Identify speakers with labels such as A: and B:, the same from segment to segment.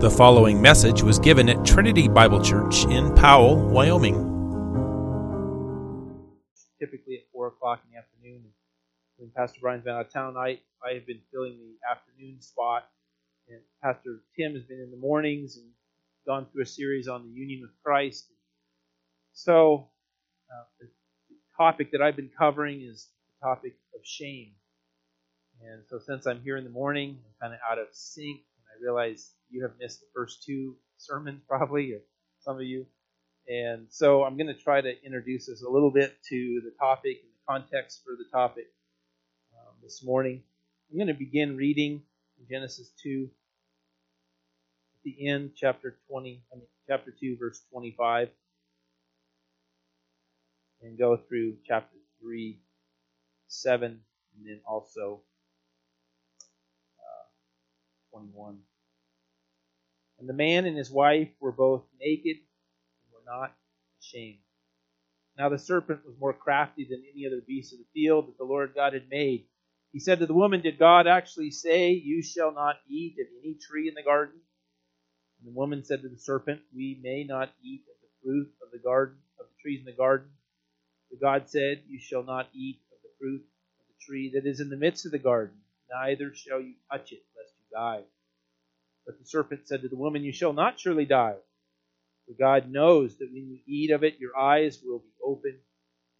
A: The following message was given at Trinity Bible Church in Powell, Wyoming.
B: Typically at 4 o'clock in the afternoon. When Pastor Brian's been out of town, I, I have been filling the afternoon spot. And Pastor Tim has been in the mornings and gone through a series on the union with Christ. So, uh, the topic that I've been covering is the topic of shame. And so, since I'm here in the morning, I'm kind of out of sync, realize you have missed the first two sermons, probably, or some of you. And so, I'm going to try to introduce us a little bit to the topic and the context for the topic um, this morning. I'm going to begin reading Genesis 2 at the end, chapter 20, I mean, chapter 2, verse 25, and go through chapter 3, 7, and then also 21. And the man and his wife were both naked and were not ashamed. Now the serpent was more crafty than any other beast of the field that the Lord God had made. He said to the woman, Did God actually say, You shall not eat of any tree in the garden? And the woman said to the serpent, We may not eat of the fruit of the garden, of the trees in the garden. But God said, You shall not eat of the fruit of the tree that is in the midst of the garden, neither shall you touch it, lest you die. But the serpent said to the woman, You shall not surely die. For God knows that when you eat of it, your eyes will be opened,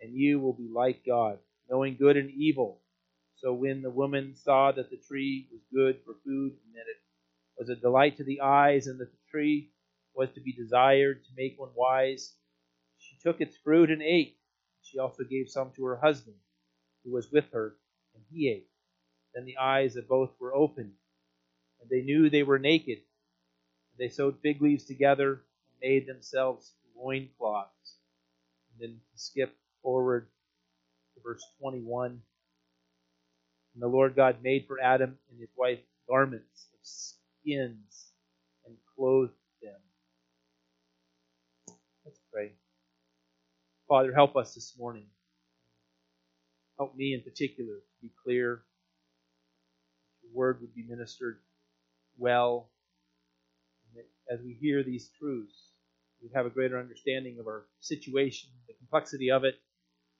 B: and you will be like God, knowing good and evil. So when the woman saw that the tree was good for food, and that it was a delight to the eyes, and that the tree was to be desired to make one wise, she took its fruit and ate. She also gave some to her husband, who was with her, and he ate. Then the eyes of both were opened and they knew they were naked. And they sewed fig leaves together and made themselves loincloths. And then to skip forward to verse 21. And the Lord God made for Adam and his wife garments of skins and clothed them. Let's pray. Father, help us this morning. Help me in particular to be clear. Your word would be ministered well. As we hear these truths, we have a greater understanding of our situation, the complexity of it,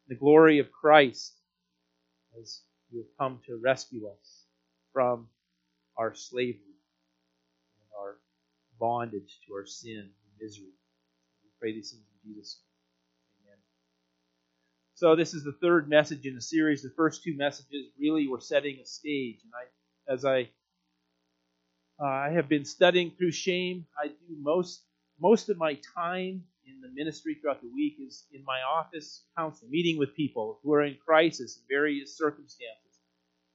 B: the glory of Christ as you have come to rescue us from our slavery and our bondage to our sin and misery. We pray these things in Jesus' name. Amen. So this is the third message in the series. The first two messages really were setting a stage, and I, as I uh, I have been studying through shame. I do most most of my time in the ministry throughout the week is in my office counseling, meeting with people who are in crisis in various circumstances,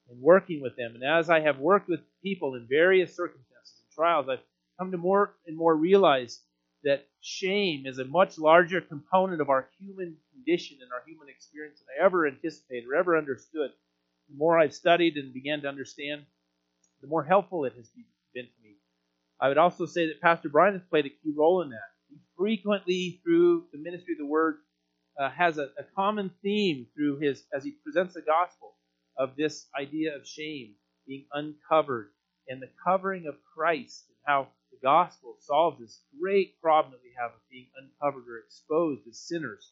B: and working with them. And as I have worked with people in various circumstances and trials, I've come to more and more realize that shame is a much larger component of our human condition and our human experience than I ever anticipated or ever understood. The more I've studied and began to understand, the more helpful it has been to me. I would also say that Pastor Brian has played a key role in that. He frequently, through the ministry of the Word, uh, has a, a common theme through his as he presents the gospel of this idea of shame being uncovered and the covering of Christ and how the gospel solves this great problem that we have of being uncovered or exposed as sinners.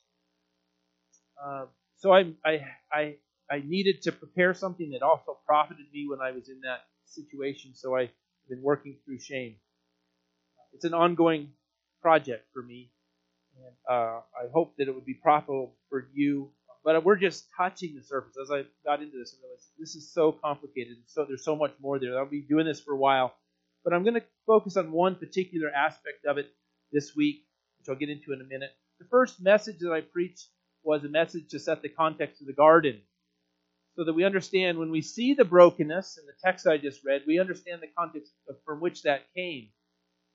B: Uh, so I, I, I, I needed to prepare something that also profited me when I was in that situation. So I been working through shame. It's an ongoing project for me, and uh, I hope that it would be profitable for you. But we're just touching the surface. As I got into this, I realized this is so complicated. So there's so much more there. I'll be doing this for a while, but I'm going to focus on one particular aspect of it this week, which I'll get into in a minute. The first message that I preached was a message to set the context of the garden so that we understand when we see the brokenness in the text I just read, we understand the context from which that came.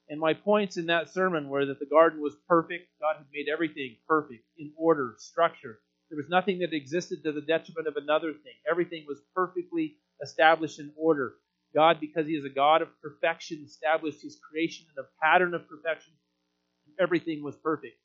B: And my points in that sermon were that the garden was perfect. God had made everything perfect, in order, structure. There was nothing that existed to the detriment of another thing. Everything was perfectly established in order. God, because He is a God of perfection, established His creation in a pattern of perfection. Everything was perfect.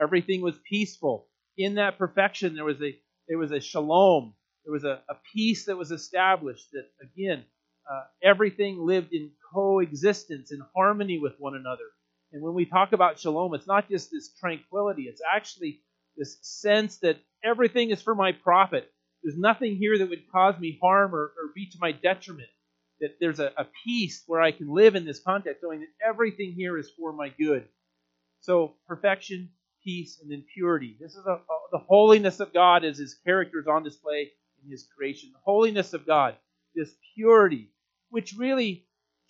B: Everything was peaceful. In that perfection, there was a there was a shalom, there was a, a peace that was established that, again, uh, everything lived in coexistence in harmony with one another. And when we talk about shalom, it's not just this tranquility, it's actually this sense that everything is for my profit. There's nothing here that would cause me harm or, or be to my detriment. That there's a, a peace where I can live in this context, knowing that everything here is for my good. So, perfection, peace, and then purity. This is a, a, the holiness of God as His character is on display in His creation. The holiness of God, this purity, which really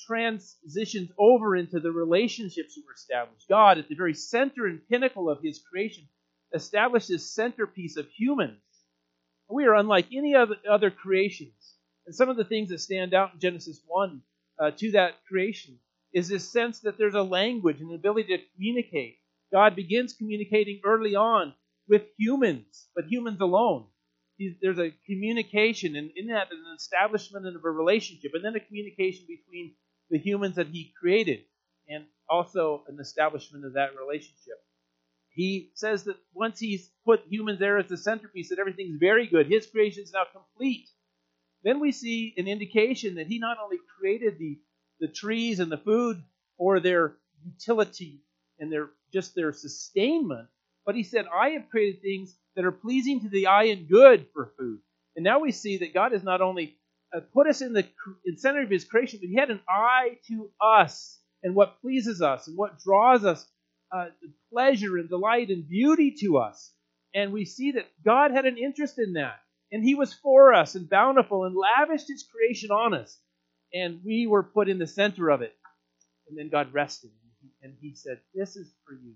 B: transitions over into the relationships that were established. God, at the very center and pinnacle of His creation, established this centerpiece of humans. We are unlike any other, other creations. And some of the things that stand out in Genesis 1 uh, to that creation is this sense that there's a language and an ability to communicate. God begins communicating early on with humans, but humans alone. There's a communication, and in that, an establishment of a relationship, and then a communication between the humans that He created, and also an establishment of that relationship. He says that once He's put humans there as the centerpiece, that everything's very good. His creation is now complete. Then we see an indication that He not only created the, the trees and the food for their utility and their just their sustainment, but He said, I have created things that are pleasing to the eye and good for food. And now we see that God has not only uh, put us in the center of His creation, but He had an eye to us and what pleases us and what draws us uh, pleasure and delight and beauty to us. And we see that God had an interest in that. And He was for us and bountiful and lavished His creation on us. And we were put in the center of it. And then God rested. And He said, This is for you.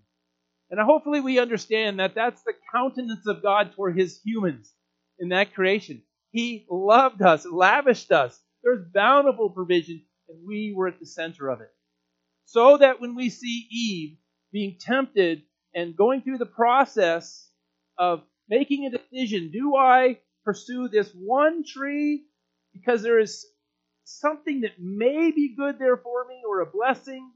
B: And hopefully we understand that that's the countenance of God toward His humans in that creation. He loved us, lavished us. There's bountiful provision, and we were at the center of it. So that when we see Eve being tempted and going through the process of making a decision do I pursue this one tree because there is something that may be good there for me or a blessing?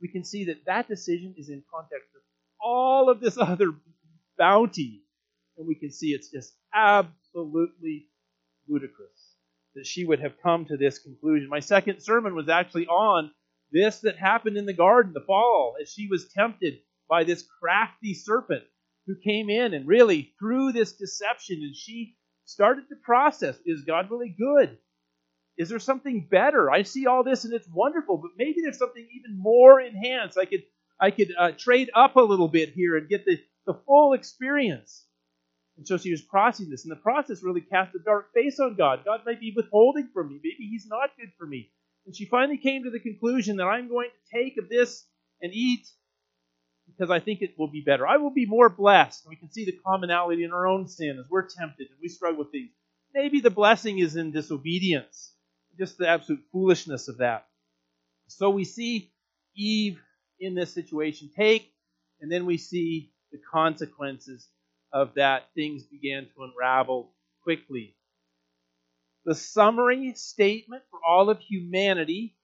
B: We can see that that decision is in context of all of this other bounty. And we can see it's just absolutely ludicrous that she would have come to this conclusion. My second sermon was actually on this that happened in the garden, the fall, as she was tempted by this crafty serpent who came in and really threw this deception, and she started to process is God really good? Is there something better? I see all this and it's wonderful, but maybe there's something even more enhanced. I could I could uh, trade up a little bit here and get the, the full experience. And so she was processing this, and the process really cast a dark face on God. God might be withholding from me. Maybe He's not good for me. And she finally came to the conclusion that I'm going to take of this and eat because I think it will be better. I will be more blessed. We can see the commonality in our own sin as we're tempted and we struggle with these. Maybe the blessing is in disobedience, just the absolute foolishness of that. So we see Eve in this situation take, and then we see the consequences of that. Things began to unravel quickly the summary statement for all of humanity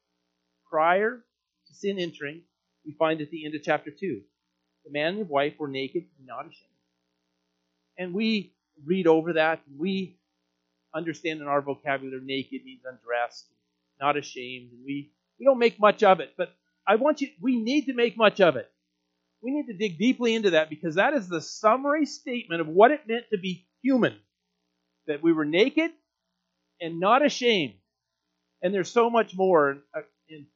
B: prior to sin entering, we find at the end of chapter 2. The man and his wife were naked and not ashamed. And we read over that, and we understand in our vocabulary naked means undressed, not ashamed, and we, we don't make much of it, but I want you we need to make much of it. We need to dig deeply into that because that is the summary statement of what it meant to be human. That we were naked and not ashamed. And there's so much more. Uh, in,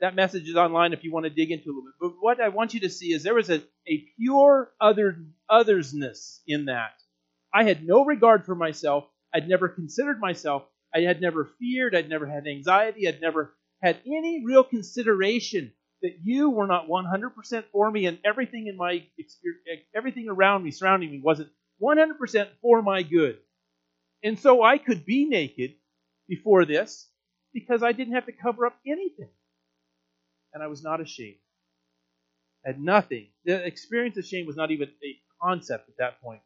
B: that message is online if you want to dig into a little bit. But what I want you to see is there was a, a pure other othersness in that. I had no regard for myself. I'd never considered myself. I had never feared. I'd never had anxiety. I'd never had any real consideration that you were not 100% for me and everything in my experience, eh, everything around me, surrounding me, wasn't 100% for my good. And so I could be naked before this because I didn't have to cover up anything. And I was not ashamed. I had nothing. The experience of shame was not even a concept at that point.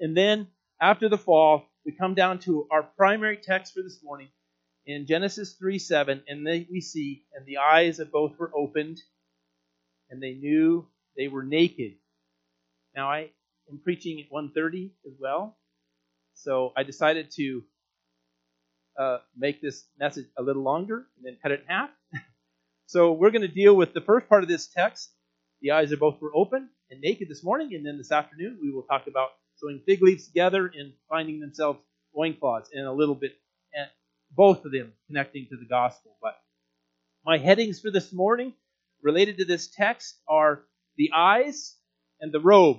B: And then, after the fall, we come down to our primary text for this morning in Genesis 3 7, and then we see, and the eyes of both were opened, and they knew they were naked. Now, I am preaching at 1.30 as well, so I decided to uh, make this message a little longer and then cut it in half. so we're going to deal with the first part of this text. The eyes of both were open and naked this morning, and then this afternoon we will talk about sewing fig leaves together and finding themselves loincloths and a little bit, and both of them connecting to the gospel. But my headings for this morning related to this text are the eyes and the robe.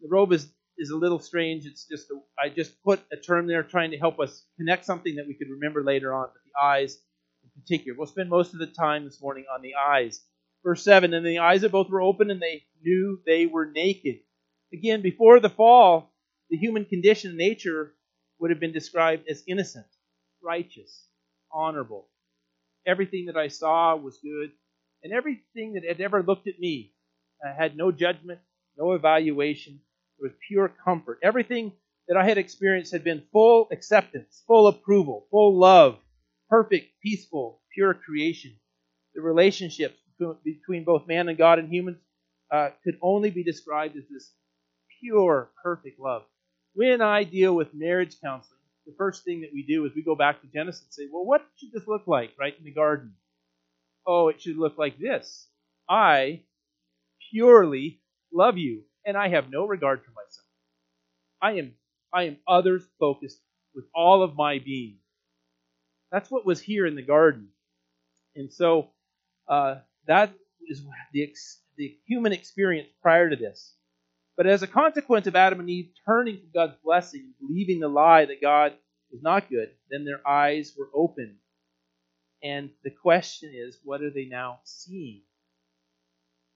B: The robe is is a little strange. It's just a, I just put a term there trying to help us connect something that we could remember later on. But the eyes, in particular, we'll spend most of the time this morning on the eyes. Verse seven, and the eyes of both were open, and they knew they were naked. Again, before the fall, the human condition, nature, would have been described as innocent, righteous, honorable. Everything that I saw was good, and everything that had ever looked at me uh, had no judgment, no evaluation, it was pure comfort. Everything that I had experienced had been full acceptance, full approval, full love, perfect, peaceful, pure creation. The relationships between both man and God and humans uh, could only be described as this pure, perfect love. When I deal with marriage counseling, the first thing that we do is we go back to Genesis and say, well, what should this look like, right, in the garden? Oh, it should look like this. I purely love you and I have no regard for myself. I am I am others focused with all of my being. That's what was here in the garden, and so uh, that is the the human experience prior to this. But as a consequence of Adam and Eve turning from God's blessing, and believing the lie that God is not good, then their eyes were opened. And the question is, what are they now seeing?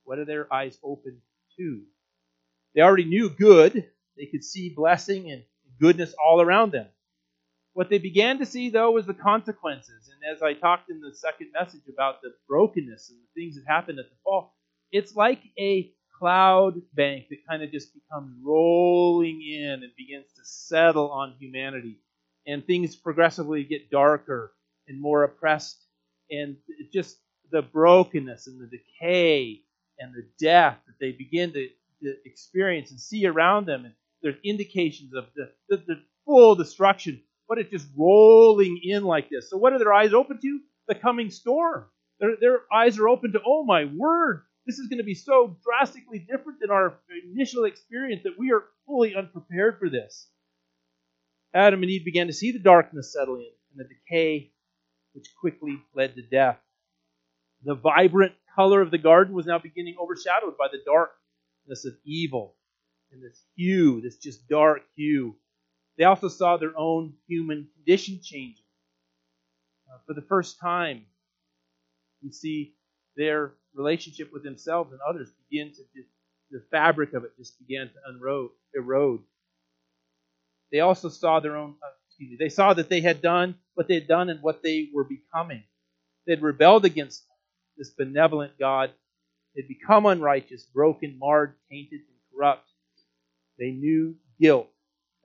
B: What are their eyes open to? They already knew good. They could see blessing and goodness all around them. What they began to see, though, was the consequences. And as I talked in the second message about the brokenness and the things that happened at the fall, it's like a cloud bank that kind of just becomes rolling in and begins to settle on humanity. And things progressively get darker and more oppressed. And just the brokenness and the decay and the death that they begin to to experience and see around them. And there's indications of the, the, the full destruction, but it's just rolling in like this. So, what are their eyes open to? The coming storm. Their, their eyes are open to, oh my word, this is going to be so drastically different than our initial experience that we are fully unprepared for this. Adam and Eve began to see the darkness settle in and the decay, which quickly led to death. The vibrant color of the garden was now beginning overshadowed by the darkness of evil and this hue, this just dark hue. They also saw their own human condition changing. Uh, for the first time, we see their relationship with themselves and others begin to just, the fabric of it just began to unroad, erode. They also saw their own, uh, excuse me, they saw that they had done what they had done and what they were becoming. They had rebelled against this benevolent God They had become unrighteous, broken, marred, tainted, and corrupt. They knew guilt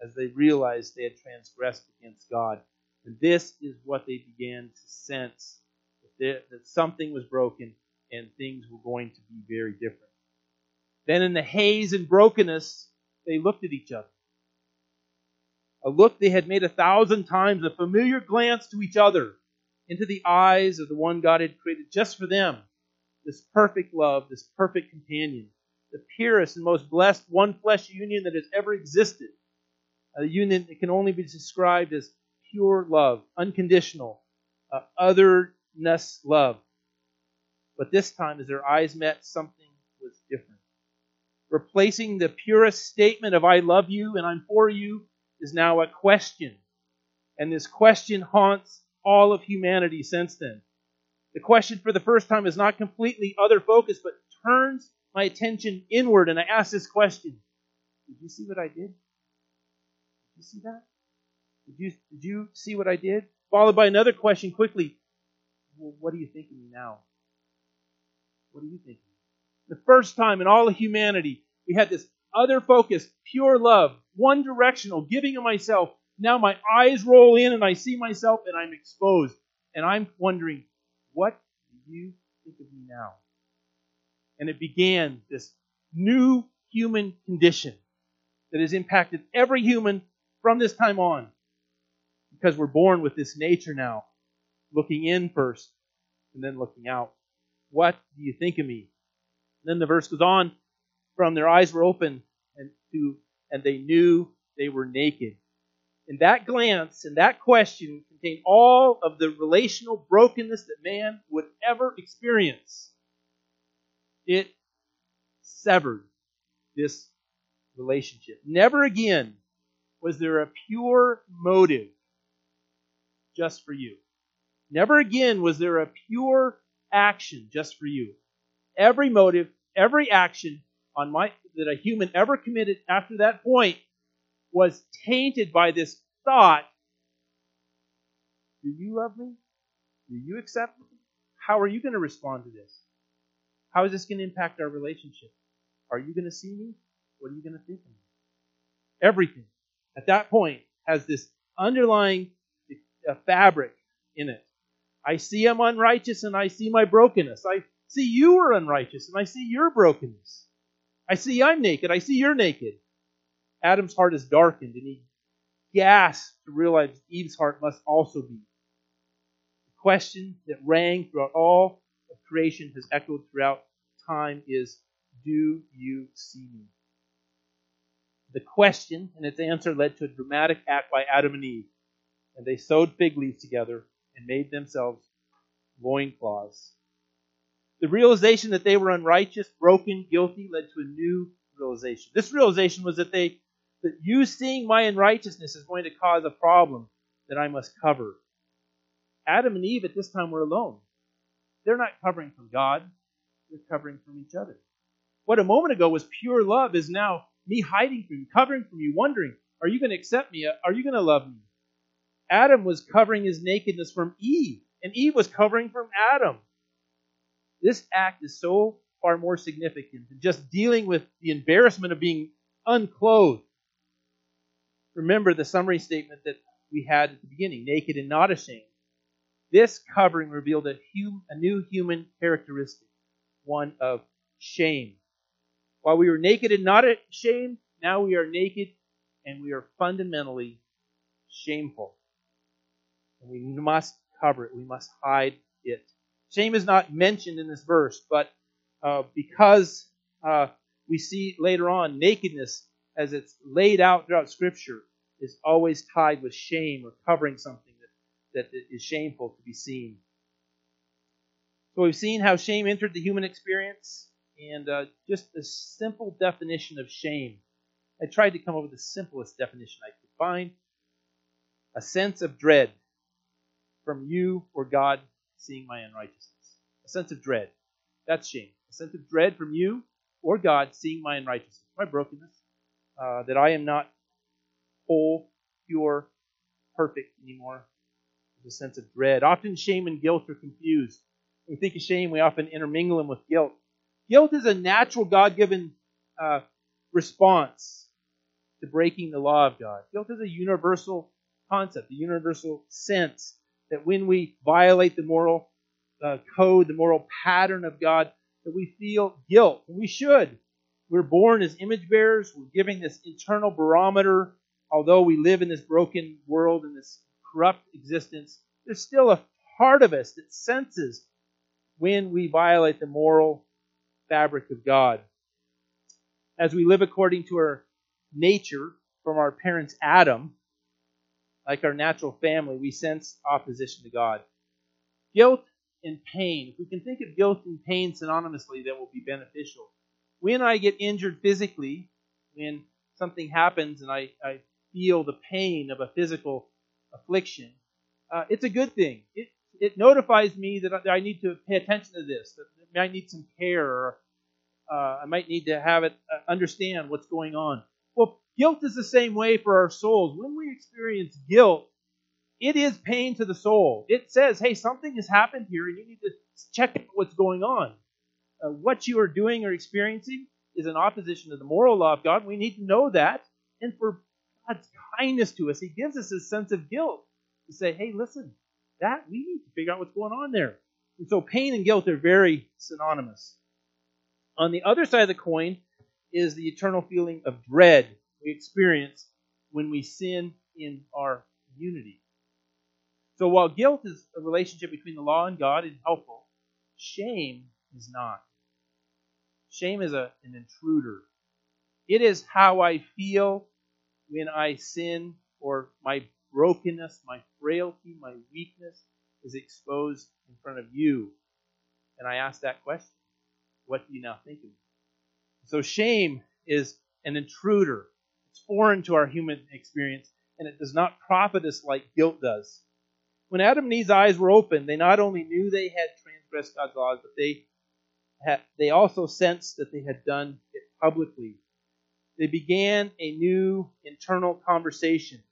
B: as they realized they had transgressed against God. And this is what they began to sense that, that something was broken and things were going to be very different. Then, in the haze and brokenness, they looked at each other. A look they had made a thousand times, a familiar glance to each other into the eyes of the one God had created just for them this perfect love, this perfect companion, the purest and most blessed one flesh union that has ever existed. A union that can only be described as pure love, unconditional, uh, otherness love. But this time, as their eyes met, something was different. Replacing the purest statement of I love you and I'm for you is now a question. And this question haunts all of humanity since then. The question for the first time is not completely other focused, but turns my attention inward, and I ask this question Did you see what I did? Did you see that? Did you, did you see what I did? Followed by another question quickly well, What do you think of me now? What do you think The first time in all of humanity, we had this other focus, pure love, one directional, giving of myself. Now my eyes roll in and I see myself and I'm exposed. And I'm wondering, what do you think of me now? And it began this new human condition that has impacted every human from this time on. because we're born with this nature now, looking in first and then looking out. What do you think of me? And then the verse goes on from their eyes were open and to and they knew they were naked. And that glance and that question contained all of the relational brokenness that man would ever experience. It severed this relationship. Never again was there a pure motive just for you. Never again was there a pure action just for you. Every motive, every action on my that a human ever committed after that point was tainted by this thought Do you love me? Do you accept me? How are you going to respond to this? How is this going to impact our relationship? Are you going to see me? What are you going to think of me? Everything at that point has this underlying uh, fabric in it. I see I'm unrighteous and I see my brokenness. I see you are unrighteous and I see your brokenness. I see I'm naked. I see you're naked. Adam's heart is darkened and he gasps to realize Eve's heart must also be. The question that rang throughout all of creation has echoed throughout time is Do you see me? The question and its answer led to a dramatic act by Adam and Eve. And they sewed fig leaves together and made themselves loincloths. The realization that they were unrighteous, broken, guilty led to a new realization. This realization was that they that you seeing my unrighteousness is going to cause a problem that I must cover. Adam and Eve at this time were alone. They're not covering from God, they're covering from each other. What a moment ago was pure love is now me hiding from you, covering from you, wondering, are you going to accept me? Are you going to love me? Adam was covering his nakedness from Eve, and Eve was covering from Adam. This act is so far more significant than just dealing with the embarrassment of being unclothed. Remember the summary statement that we had at the beginning naked and not ashamed. This covering revealed a, hum, a new human characteristic, one of shame. While we were naked and not ashamed, now we are naked and we are fundamentally shameful. And we must cover it. We must hide it. Shame is not mentioned in this verse, but uh, because uh, we see later on nakedness as it's laid out throughout Scripture is always tied with shame or covering something that, that is shameful to be seen. So we've seen how shame entered the human experience and uh, just a simple definition of shame. I tried to come up with the simplest definition I could find a sense of dread from you or God seeing my unrighteousness. A sense of dread. That's shame. A sense of dread from you or God seeing my unrighteousness, my brokenness, uh, that I am not whole, pure, perfect anymore. There's a sense of dread. Often shame and guilt are confused. When we think of shame, we often intermingle them with guilt. Guilt is a natural God given uh, response to breaking the law of God. Guilt is a universal concept, a universal sense that when we violate the moral uh, code, the moral pattern of God, that we feel guilt. And we should. We're born as image bearers. We're giving this internal barometer. Although we live in this broken world and this corrupt existence, there's still a part of us that senses when we violate the moral fabric of God. As we live according to our nature from our parents Adam, like our natural family, we sense opposition to God. Guilt and pain. If we can think of guilt and pain synonymously, that will be beneficial. When I get injured physically, when something happens and I, I feel the pain of a physical affliction, uh, it's a good thing. It, it notifies me that I need to pay attention to this, that I need some care, or uh, I might need to have it uh, understand what's going on. Well, guilt is the same way for our souls. When we experience guilt, it is pain to the soul. It says, hey, something has happened here, and you need to check out what's going on. Uh, what you are doing or experiencing is in opposition to the moral law of God. We need to know that. And for God's kindness to us, He gives us a sense of guilt to say, hey, listen, that we need to figure out what's going on there. And so pain and guilt are very synonymous. On the other side of the coin is the eternal feeling of dread we experience when we sin in our unity. So while guilt is a relationship between the law and God and helpful, shame is not. Shame is a, an intruder. It is how I feel when I sin or my brokenness, my frailty, my weakness is exposed in front of you. And I ask that question What do you now think of me? So shame is an intruder. It's foreign to our human experience, and it does not profit us like guilt does. When Adam and Eve's eyes were opened, they not only knew they had transgressed God's laws, but they had, they also sensed that they had done it publicly. They began a new internal conversation.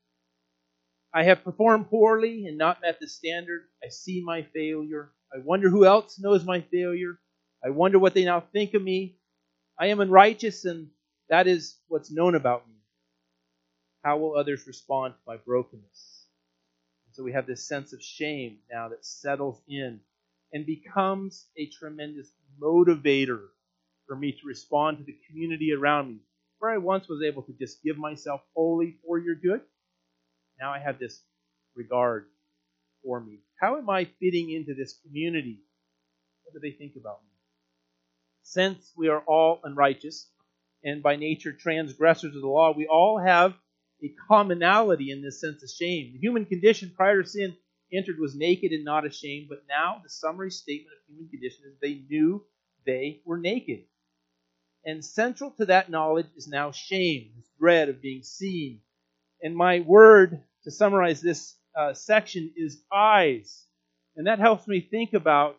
B: I have performed poorly and not met the standard. I see my failure. I wonder who else knows my failure. I wonder what they now think of me. I am unrighteous, and that is what's known about me. How will others respond to my brokenness? And so we have this sense of shame now that settles in and becomes a tremendous motivator for me to respond to the community around me. Where I once was able to just give myself wholly for your good, now I have this regard for me. How am I fitting into this community? What do they think about me? Since we are all unrighteous and by nature transgressors of the law, we all have a commonality in this sense of shame. The human condition prior to sin entered was naked and not ashamed, but now the summary statement of human condition is they knew they were naked. And central to that knowledge is now shame, this dread of being seen. And my word to summarize this uh, section is eyes. And that helps me think about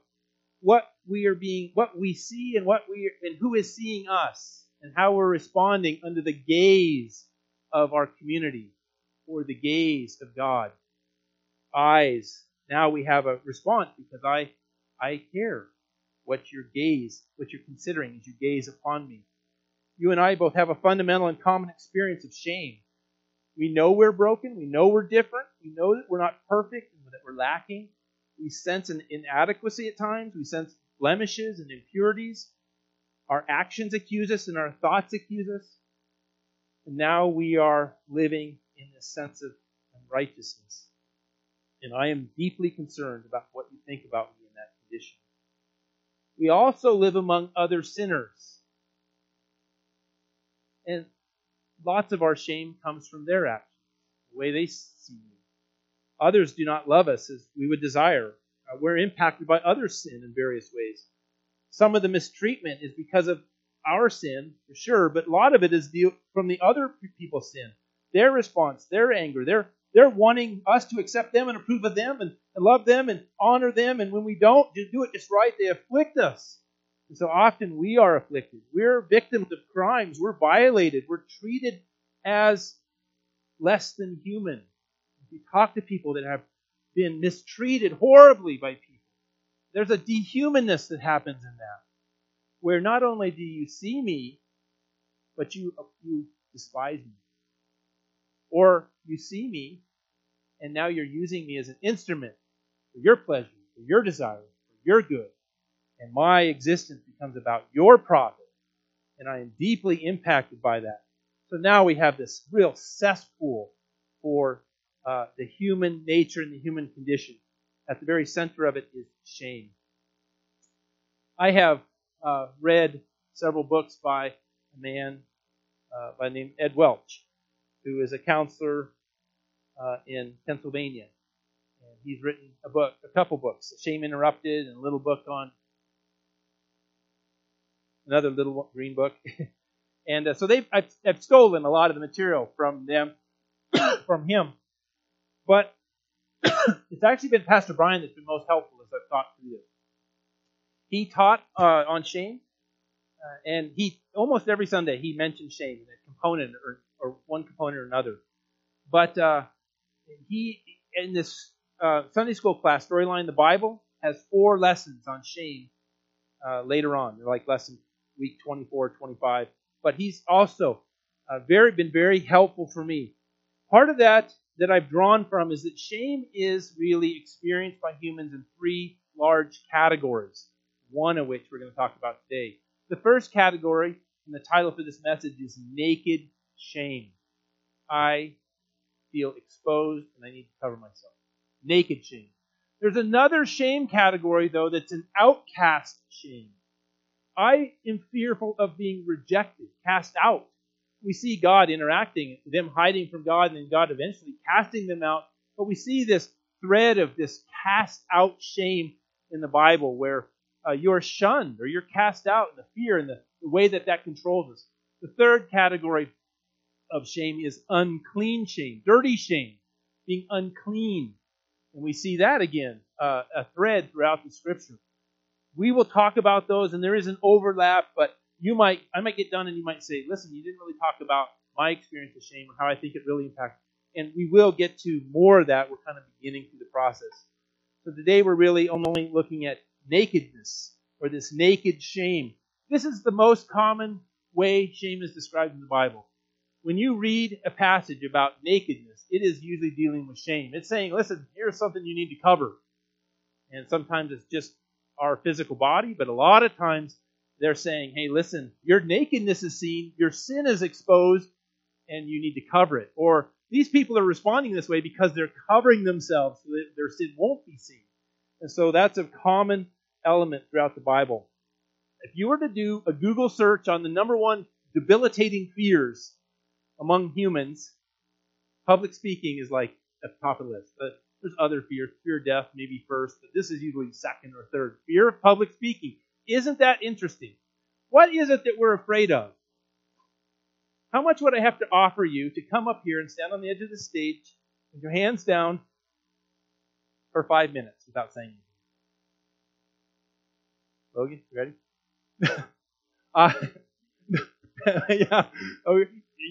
B: what we are being, what we see and what we and who is seeing us and how we're responding under the gaze of our community or the gaze of God. Eyes. Now we have a response because I I care what your gaze, what you're considering as you gaze upon me. You and I both have a fundamental and common experience of shame. We know we're broken. We know we're different. We know that we're not perfect and that we're lacking. We sense an inadequacy at times. We sense blemishes and impurities. Our actions accuse us and our thoughts accuse us. And now we are living in this sense of unrighteousness. And I am deeply concerned about what you think about me in that condition. We also live among other sinners. And lots of our shame comes from their actions, the way they see me. Others do not love us as we would desire. Uh, we're impacted by other sin in various ways. Some of the mistreatment is because of our sin, for sure, but a lot of it is the, from the other people's sin. Their response, their anger, their they're wanting us to accept them and approve of them and, and love them and honor them. And when we don't do it just right, they afflict us. And so often we are afflicted. We're victims of crimes. We're violated. We're treated as less than human. If you talk to people that have been mistreated horribly by people, there's a dehumanness that happens in that. Where not only do you see me, but you, you despise me. Or you see me, and now you're using me as an instrument for your pleasure, for your desire, for your good. And my existence becomes about your profit. And I am deeply impacted by that. So now we have this real cesspool for uh, the human nature and the human condition. At the very center of it is shame. I have uh, read several books by a man uh, by the name Ed Welch who is a counselor uh, in Pennsylvania. And he's written a book, a couple books, Shame Interrupted, and a little book on another little green book. and uh, so they've I've, I've, stolen a lot of the material from them, from him. But it's actually been Pastor Brian that's been most helpful as I've taught through this. He taught uh, on shame, uh, and he almost every Sunday he mentioned shame, a component or or one component or another. But uh, he, in this uh, Sunday school class, Storyline the Bible, has four lessons on shame uh, later on. Like lesson week 24, 25. But he's also uh, very been very helpful for me. Part of that that I've drawn from is that shame is really experienced by humans in three large categories, one of which we're going to talk about today. The first category, and the title for this message is Naked shame. I feel exposed and I need to cover myself. naked shame. There's another shame category, though, that's an outcast shame. I am fearful of being rejected, cast out. We see God interacting, them hiding from God, and then God eventually casting them out. But we see this thread of this cast out shame in the Bible where uh, you're shunned or you're cast out, and the fear and the, the way that that controls us. The third category of shame is unclean shame, dirty shame, being unclean. And we see that again, uh, a thread throughout the scripture. We will talk about those, and there is an overlap, but you might, I might get done and you might say, listen, you didn't really talk about my experience of shame or how I think it really impacted. And we will get to more of that. We're kind of beginning through the process. So today we're really only looking at nakedness or this naked shame. This is the most common way shame is described in the Bible. When you read a passage about nakedness, it is usually dealing with shame. It's saying, listen, here's something you need to cover. And sometimes it's just our physical body, but a lot of times they're saying, hey, listen, your nakedness is seen, your sin is exposed, and you need to cover it. Or these people are responding this way because they're covering themselves so that their sin won't be seen. And so that's a common element throughout the Bible. If you were to do a Google search on the number one debilitating fears among humans, public speaking is like at the top of the list. But there's other fears. Fear of death maybe first, but this is usually second or third. Fear of public speaking. Isn't that interesting? What is it that we're afraid of? How much would I have to offer you to come up here and stand on the edge of the stage with your hands down for five minutes without saying anything? You ready? uh, yeah.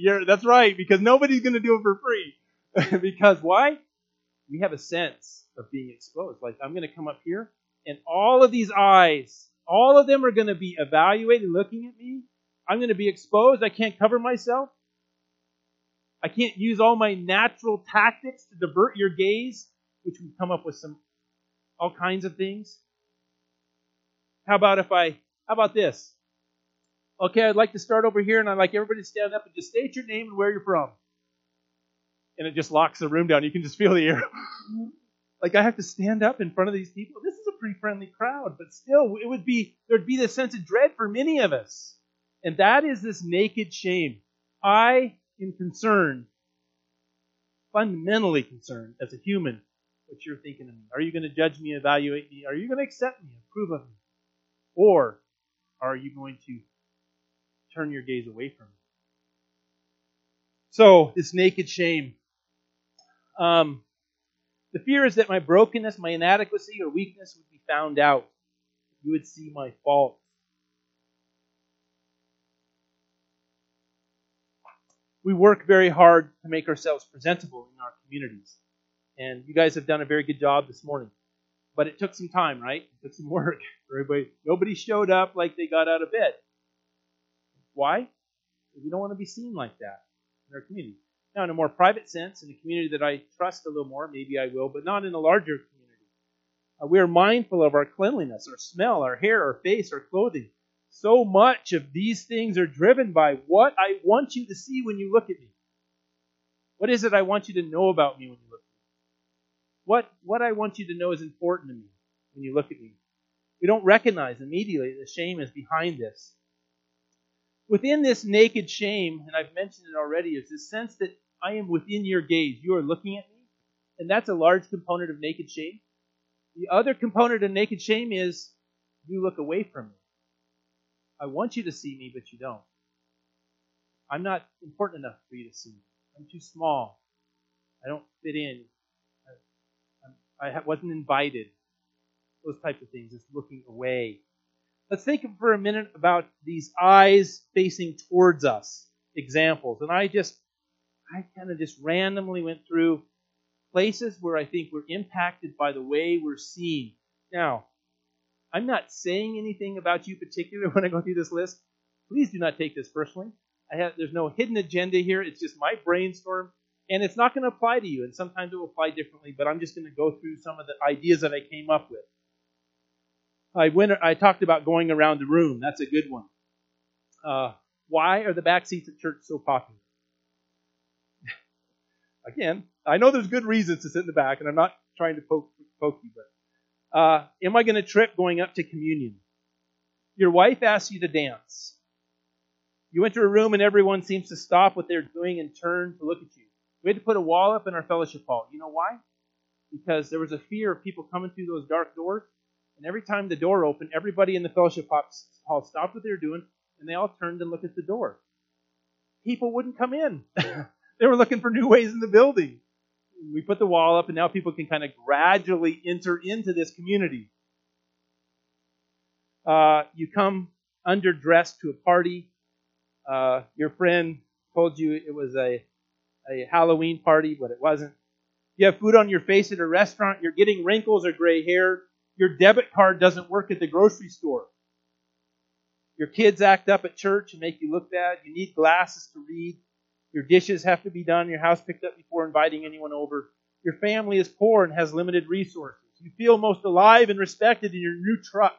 B: You're, that's right, because nobody's going to do it for free. because why? We have a sense of being exposed. Like, I'm going to come up here, and all of these eyes, all of them are going to be evaluating, looking at me. I'm going to be exposed. I can't cover myself. I can't use all my natural tactics to divert your gaze, which we come up with some all kinds of things. How about if I, how about this? Okay, I'd like to start over here, and I'd like everybody to stand up and just state your name and where you're from. And it just locks the room down. You can just feel the air. like I have to stand up in front of these people. This is a pretty friendly crowd, but still, it would be there'd be this sense of dread for many of us, and that is this naked shame. I am concerned, fundamentally concerned as a human, what you're thinking of me. Are you going to judge me, evaluate me? Are you going to accept me, approve of me, or are you going to turn your gaze away from it. So, this naked shame. Um, the fear is that my brokenness, my inadequacy, or weakness would be found out. You would see my faults. We work very hard to make ourselves presentable in our communities. And you guys have done a very good job this morning. But it took some time, right? It took some work. Everybody, nobody showed up like they got out of bed. Why? We don't want to be seen like that in our community. Now, in a more private sense, in a community that I trust a little more, maybe I will, but not in a larger community. Uh, we are mindful of our cleanliness, our smell, our hair, our face, our clothing. So much of these things are driven by what I want you to see when you look at me. What is it I want you to know about me when you me? What, what I want you to know is important to me when you look at me. We don't recognize immediately the shame is behind this within this naked shame, and I've mentioned it already, is this sense that I am within your gaze. You are looking at me. And that's a large component of naked shame. The other component of naked shame is you look away from me. I want you to see me, but you don't. I'm not important enough for you to see me. I'm too small. I don't fit in. I, wasn't invited. Those types of things. It's looking away. Let's think for a minute about these eyes facing towards us examples. And I just, I kind of just randomly went through places where I think we're impacted by the way we're seen. Now, I'm not saying anything about you particular when I go through this list. Please do not take this personally. I have, there's no hidden agenda here. It's just my brainstorm, and it's not going to apply to you. And sometimes it will apply differently, but I'm just going to go through some of the ideas that I came up with. I went. I talked about going around the room. That's a good one. Uh, why are the back seats at church so popular? Again, I know there's good reasons to sit in the back, and I'm not trying to poke, poke you, but uh, am I going to trip going up to communion? Your wife asks you to dance. You enter a room and everyone seems to stop what they're doing and turn to look at you. We had to put a wall up in our fellowship hall. You know why? Because there was a fear of people coming through those dark doors. And every time the door opened, everybody in the fellowship hall stopped what they were doing and they all turned and looked at the door. People wouldn't come in. they were looking for new ways in the building. We put the wall up and now people can kind of gradually enter into this community. Uh, you come underdressed to a party. Uh, your friend told you it was a a Halloween party, but it wasn't. You have food on your face at a restaurant, you're getting wrinkles or gray hair, your debit card doesn't work at the grocery store. Your kids act up at church and make you look bad. You need glasses to read. Your dishes have to be done, your house picked up before inviting anyone over. Your family is poor and has limited resources. You feel most alive and respected in your new truck.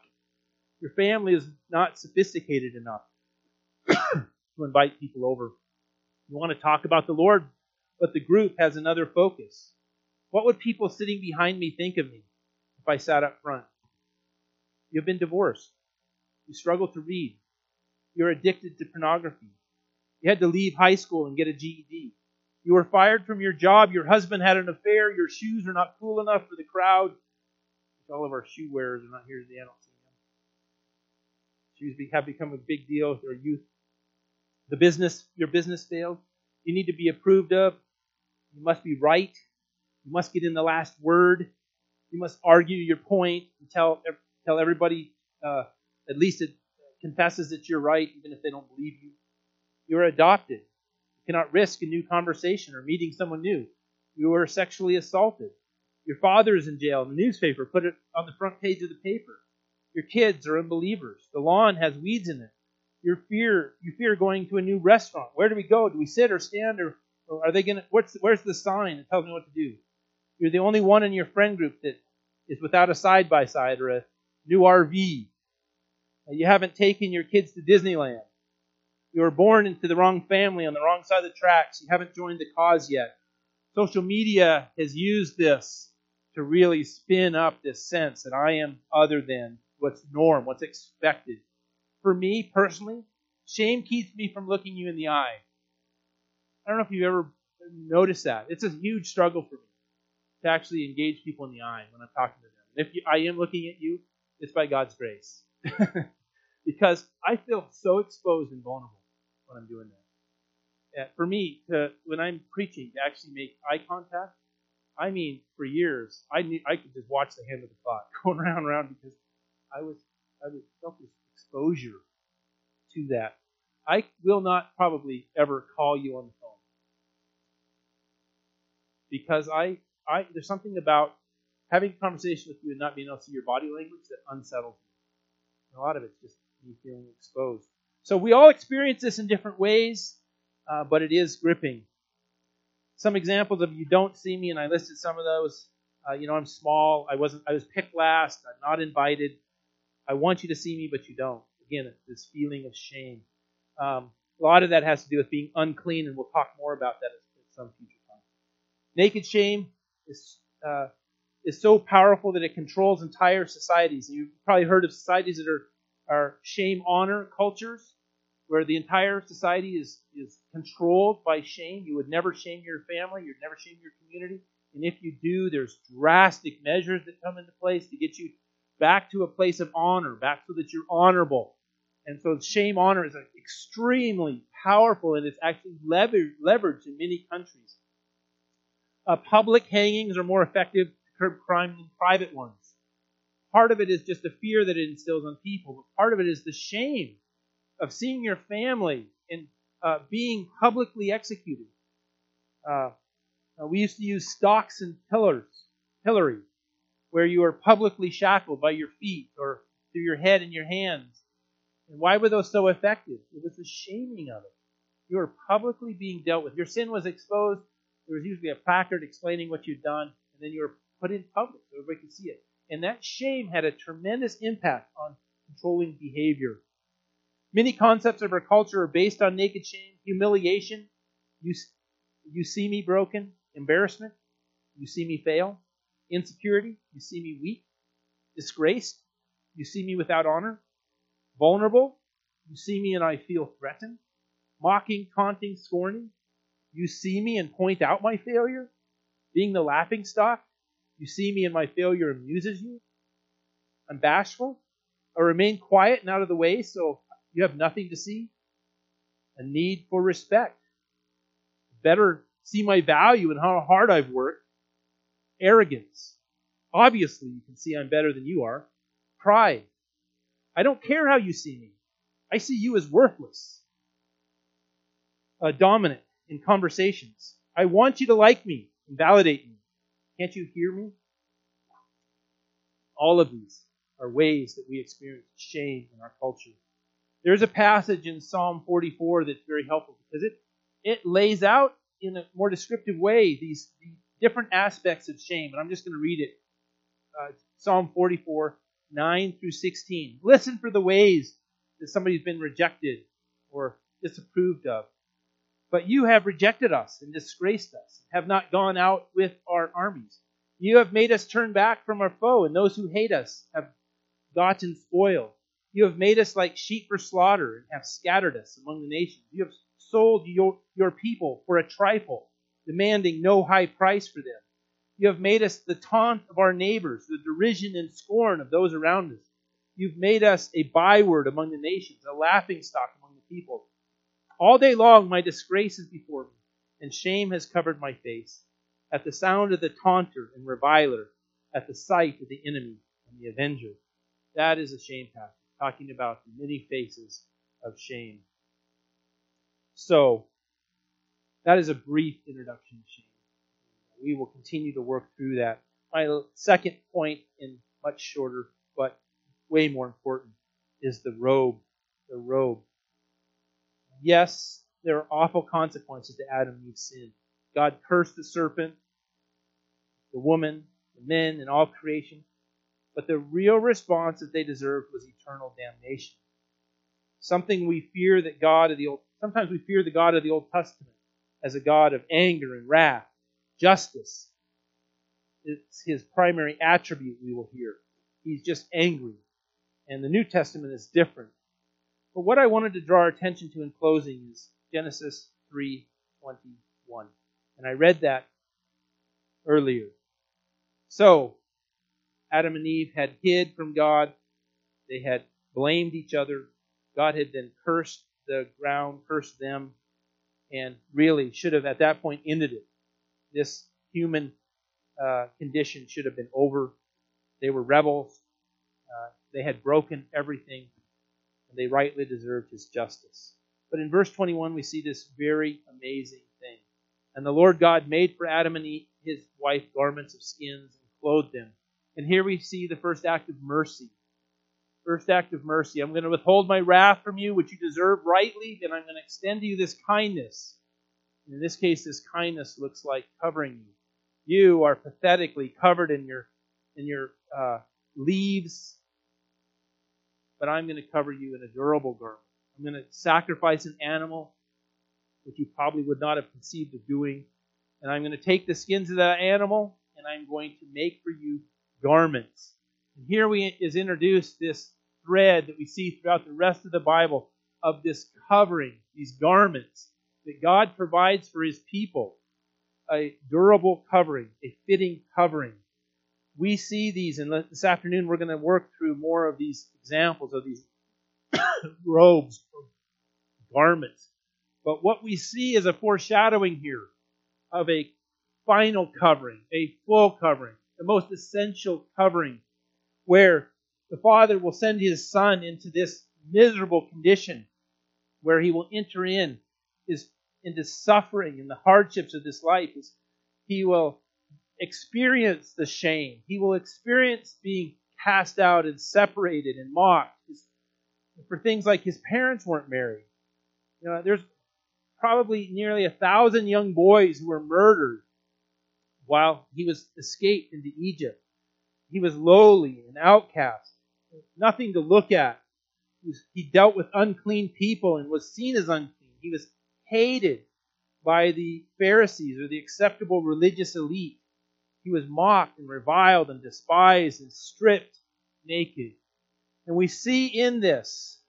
B: Your family is not sophisticated enough to invite people over. You want to talk about the Lord? But the group has another focus. What would people sitting behind me think of me if I sat up front? You've been divorced. You struggle to read. You're addicted to pornography. You had to leave high school and get a GED. You were fired from your job. Your husband had an affair. Your shoes are not cool enough for the crowd. All of our shoe wearers are not here today. I don't see them. Shoes have become a big deal with our youth. The business, your business failed. You need to be approved of. You must be right. You must get in the last word. You must argue your point and tell tell everybody uh, at least it confesses that you're right, even if they don't believe you. You're adopted. You cannot risk a new conversation or meeting someone new. You were sexually assaulted. Your father is in jail. The newspaper put it on the front page of the paper. Your kids are unbelievers. The lawn has weeds in it. Your fear, you fear going to a new restaurant. Where do we go? Do we sit or stand or are they to, what's, where's the sign that tells me what to do? You're the only one in your friend group that is without a side by side or a new RV. Uh, you haven't taken your kids to Disneyland. You were born into the wrong family on the wrong side of the tracks. You haven't joined the cause yet. Social media has used this to really spin up this sense that I am other than what's norm, what's expected. For me personally, shame keeps me from looking you in the eye. I don't know if you've ever noticed that. It's a huge struggle for me to actually engage people in the eye when I'm talking to them. And if you, I am looking at you, it's by God's grace. because I feel so exposed and vulnerable when I'm doing that. For me, to, when I'm preaching, to actually make eye contact, I mean, for years, I need, I could just watch the hand of the clock going around and around because I was I was felt this exposure to that. I will not probably ever call you on the because I, I there's something about having a conversation with you and not being able to see your body language that unsettles me. A lot of it's just me feeling exposed. So we all experience this in different ways, uh, but it is gripping. Some examples of you don't see me, and I listed some of those. Uh, you know, I'm small. I wasn't. I was picked last. I'm not invited. I want you to see me, but you don't. Again, this feeling of shame. Um, a lot of that has to do with being unclean, and we'll talk more about that at, some future. Naked shame is, uh, is so powerful that it controls entire societies. You've probably heard of societies that are, are shame honor cultures, where the entire society is, is controlled by shame. You would never shame your family, you'd never shame your community. And if you do, there's drastic measures that come into place to get you back to a place of honor, back so that you're honorable. And so shame honor is extremely powerful and it's actually leveraged in many countries uh, public hangings are more effective to curb crime than private ones. Part of it is just the fear that it instills on people, but part of it is the shame of seeing your family and uh, being publicly executed. Uh, uh, we used to use stocks and pillars, pillory, where you are publicly shackled by your feet or through your head and your hands. And why were those so effective? It was the shaming of it. You were publicly being dealt with. Your sin was exposed there was usually a placard explaining what you'd done, and then you were put in public so everybody could see it. And that shame had a tremendous impact on controlling behavior. Many concepts of our culture are based on naked shame, humiliation. You, you see me broken, embarrassment. You see me fail. insecurity, you see me weak, disgraced, you see me without honor, vulnerable, you see me and I feel threatened, mocking, taunting, scorning, you see me and point out my failure, being the laughing stock, you see me and my failure amuses you. I'm bashful. I remain quiet and out of the way so you have nothing to see. A need for respect. Better see my value and how hard I've worked. Arrogance. Obviously, you can see I'm better than you are. Pride. I don't care how you see me. I see you as worthless. Uh, dominant in conversations. I want you to like me and validate me. Can't you hear me? All of these are ways that we experience shame in our culture. There's a passage in Psalm 44 that's very helpful because it, it lays out in a more descriptive way these, these different aspects of shame. And I'm just going to read it. Uh, Psalm 44, 9 through 16. Listen for the ways that somebody's been rejected or disapproved of. But you have rejected us and disgraced us, have not gone out with our armies. You have made us turn back from our foe, and those who hate us have gotten spoil. You have made us like sheep for slaughter, and have scattered us among the nations. You have sold your, your people for a trifle, demanding no high price for them. You have made us the taunt of our neighbors, the derision and scorn of those around us. You've made us a byword among the nations, a laughing stock among the people. All day long my disgrace is before me, and shame has covered my face. At the sound of the taunter and reviler, at the sight of the enemy and the avenger. That is a shame passage, talking about the many faces of shame. So, that is a brief introduction to shame. We will continue to work through that. My second point, and much shorter, but way more important, is the robe. The robe yes, there are awful consequences to Adam and Eve's sin. God cursed the serpent, the woman, the men, and all creation. But the real response that they deserved was eternal damnation. Something we fear that God of the old sometimes we fear the God of the Old Testament as a God of anger and wrath, justice. It's his primary attribute we will hear. He's just angry. And the New Testament is different. But what I wanted to draw our attention to in closing is Genesis 3:21. And I read that earlier. So, Adam and Eve had hid from God. They had blamed each other. God had then cursed the ground, cursed them, and really should have at that point ended it. This human uh, condition should have been over. They were rebels. Uh, they had broken everything and they rightly deserved his justice. But in verse 21, we see this very amazing thing. And the Lord God made for Adam and his wife garments of skins and clothed them. And here we see the first act of mercy. First act of mercy. I'm going to withhold my wrath from you, which you deserve rightly, and I'm going to extend to you this kindness. And in this case, this kindness looks like covering you. You are pathetically covered in your in your uh, leaves but I'm going to cover you in a durable garment. I'm going to sacrifice an animal, which you probably would not have conceived of doing. And I'm going to take the skins of that animal and I'm going to make for you garments. And here we is introduced this thread that we see throughout the rest of the Bible of this covering, these garments that God provides for his people. A durable covering, a fitting covering we see these, and this afternoon we're going to work through more of these examples of these robes, garments. But what we see is a foreshadowing here of a final covering, a full covering, the most essential covering, where the Father will send His Son into this miserable condition, where He will enter in his, into suffering and the hardships of this life. He will experience the shame. He will experience being cast out and separated and mocked. For things like his parents weren't married. You know, there's probably nearly a thousand young boys who were murdered while he was escaped into Egypt. He was lowly and outcast, nothing to look at. He, he dealt with unclean people and was seen as unclean. He was hated by the Pharisees or the acceptable religious elite. He was mocked and reviled and despised and stripped naked. And we see in this,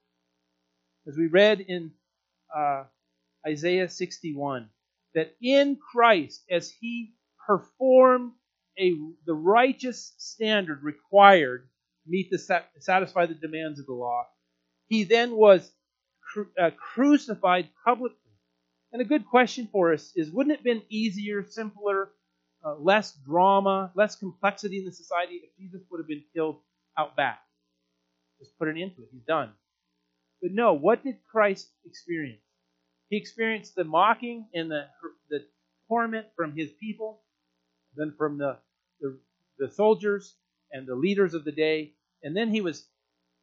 B: as we read in uh, Isaiah 61, that in Christ, as he performed a, the righteous standard required to meet the satisfy the demands of the law, he then was cru- uh, crucified publicly. And a good question for us is: Wouldn't it have been easier, simpler, uh, less drama, less complexity in the society if Jesus would have been killed out back? Just put an end to it. He's done. But no, what did Christ experience? He experienced the mocking and the, the torment from his people, then from the, the, the soldiers and the leaders of the day. And then he was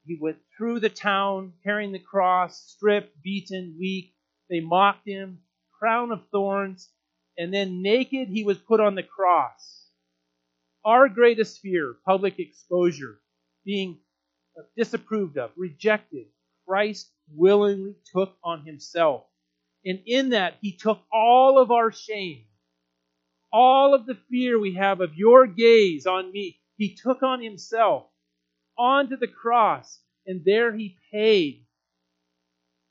B: he went through the town carrying the cross, stripped, beaten, weak. They mocked him, crown of thorns, and then naked he was put on the cross. Our greatest fear, public exposure, being disapproved of, rejected, Christ willingly took on himself and in that, He took all of our shame, all of the fear we have of your gaze on me. He took on Himself onto the cross, and there He paid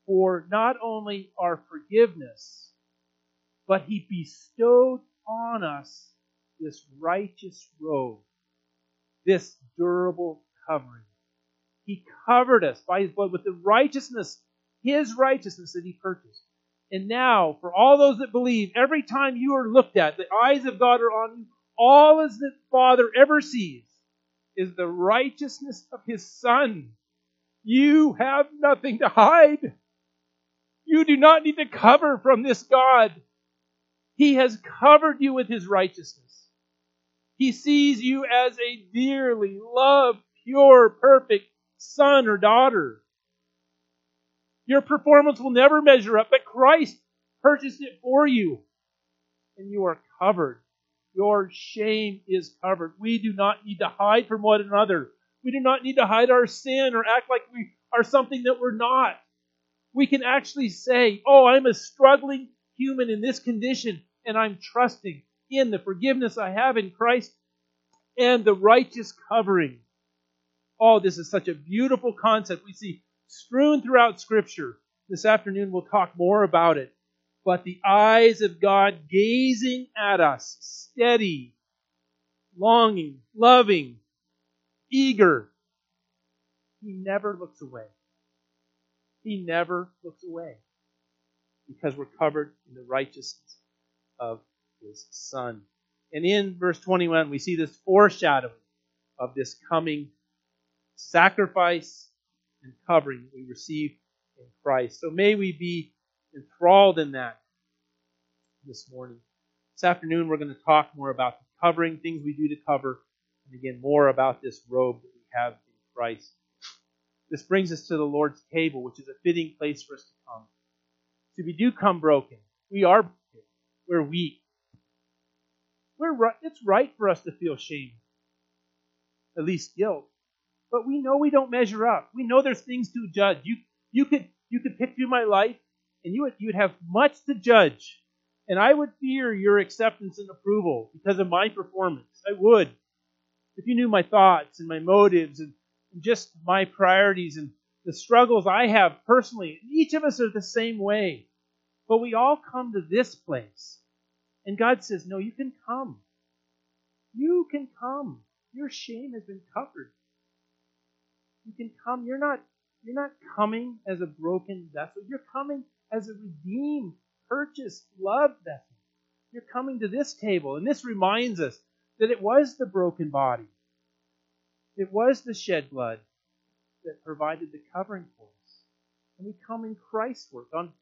B: for not only our forgiveness, but He bestowed on us this righteous robe, this durable covering. He covered us by His blood with the righteousness, His righteousness that He purchased. And now, for all those that believe, every time you are looked at, the eyes of God are on you. All as the Father ever sees is the righteousness of His Son. You have nothing to hide. You do not need to cover from this God. He has covered you with His righteousness. He sees you as a dearly loved, pure, perfect son or daughter. Your performance will never measure up, but Christ purchased it for you. And you are covered. Your shame is covered. We do not need to hide from one another. We do not need to hide our sin or act like we are something that we're not. We can actually say, Oh, I'm a struggling human in this condition, and I'm trusting in the forgiveness I have in Christ and the righteous covering. Oh, this is such a beautiful concept. We see strewn throughout Scripture. This afternoon we'll talk more about it. But the eyes of God gazing at us, steady, longing, loving, eager. He never looks away. He never looks away because we're covered in the righteousness of His Son. And in verse 21, we see this foreshadowing of this coming sacrifice and covering we receive in Christ. So may we be enthralled in that this morning. This afternoon, we're going to talk more about the covering, things we do to cover, and again, more about this robe that we have in Christ. This brings us to the Lord's table, which is a fitting place for us to come. So we do come broken. We are. We're weak. We're right, it's right for us to feel shame, at least guilt. But we know we don't measure up. We know there's things to judge. You you could you could pick through my life and you would you'd have much to judge. And I would fear your acceptance and approval because of my performance. I would. If you knew my thoughts and my motives and, and just my priorities and the struggles I have personally, each of us are the same way. But we all come to this place. And God says, No, you can come. You can come. Your shame has been covered. You can come. You're not you're not coming as a broken vessel. You're coming as a redeemed, purchased, loved vessel. You're coming to this table, and this reminds us that it was the broken body. It was the shed blood that provided the covering for us. And we come in Christ's work on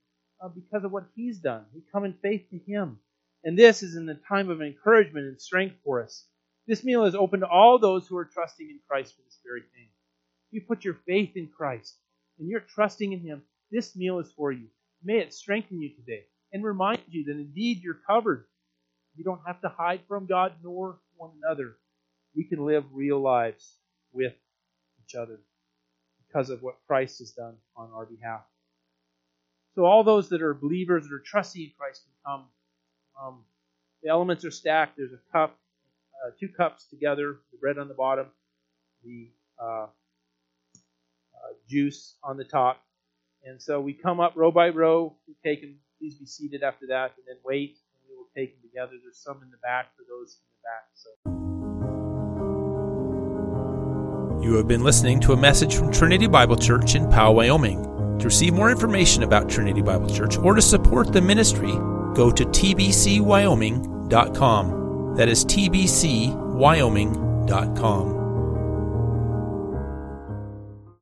B: uh, because of what He's done. We come in faith to Him. And this is in the time of encouragement and strength for us. This meal is open to all those who are trusting in Christ for this very thing you put your faith in Christ and you're trusting in Him, this meal is for you. May it strengthen you today and remind you that indeed you're covered. You don't have to hide from God nor one another. We can live real lives with each other because of what Christ has done on our behalf. So, all those that are believers that are trusting in Christ can come. Um, the elements are stacked. There's a cup, uh, two cups together, the bread on the bottom, the uh, uh, juice on the top. And so we come up row by row. We take them. Please be seated after that, and then wait, and we will take them together. There's some in the back for those in the back. So.
A: You have been listening to a message from Trinity Bible Church in Powell, Wyoming. To receive more information about Trinity Bible Church or to support the ministry, go to tbcwyoming.com. That is tbcwyoming.com.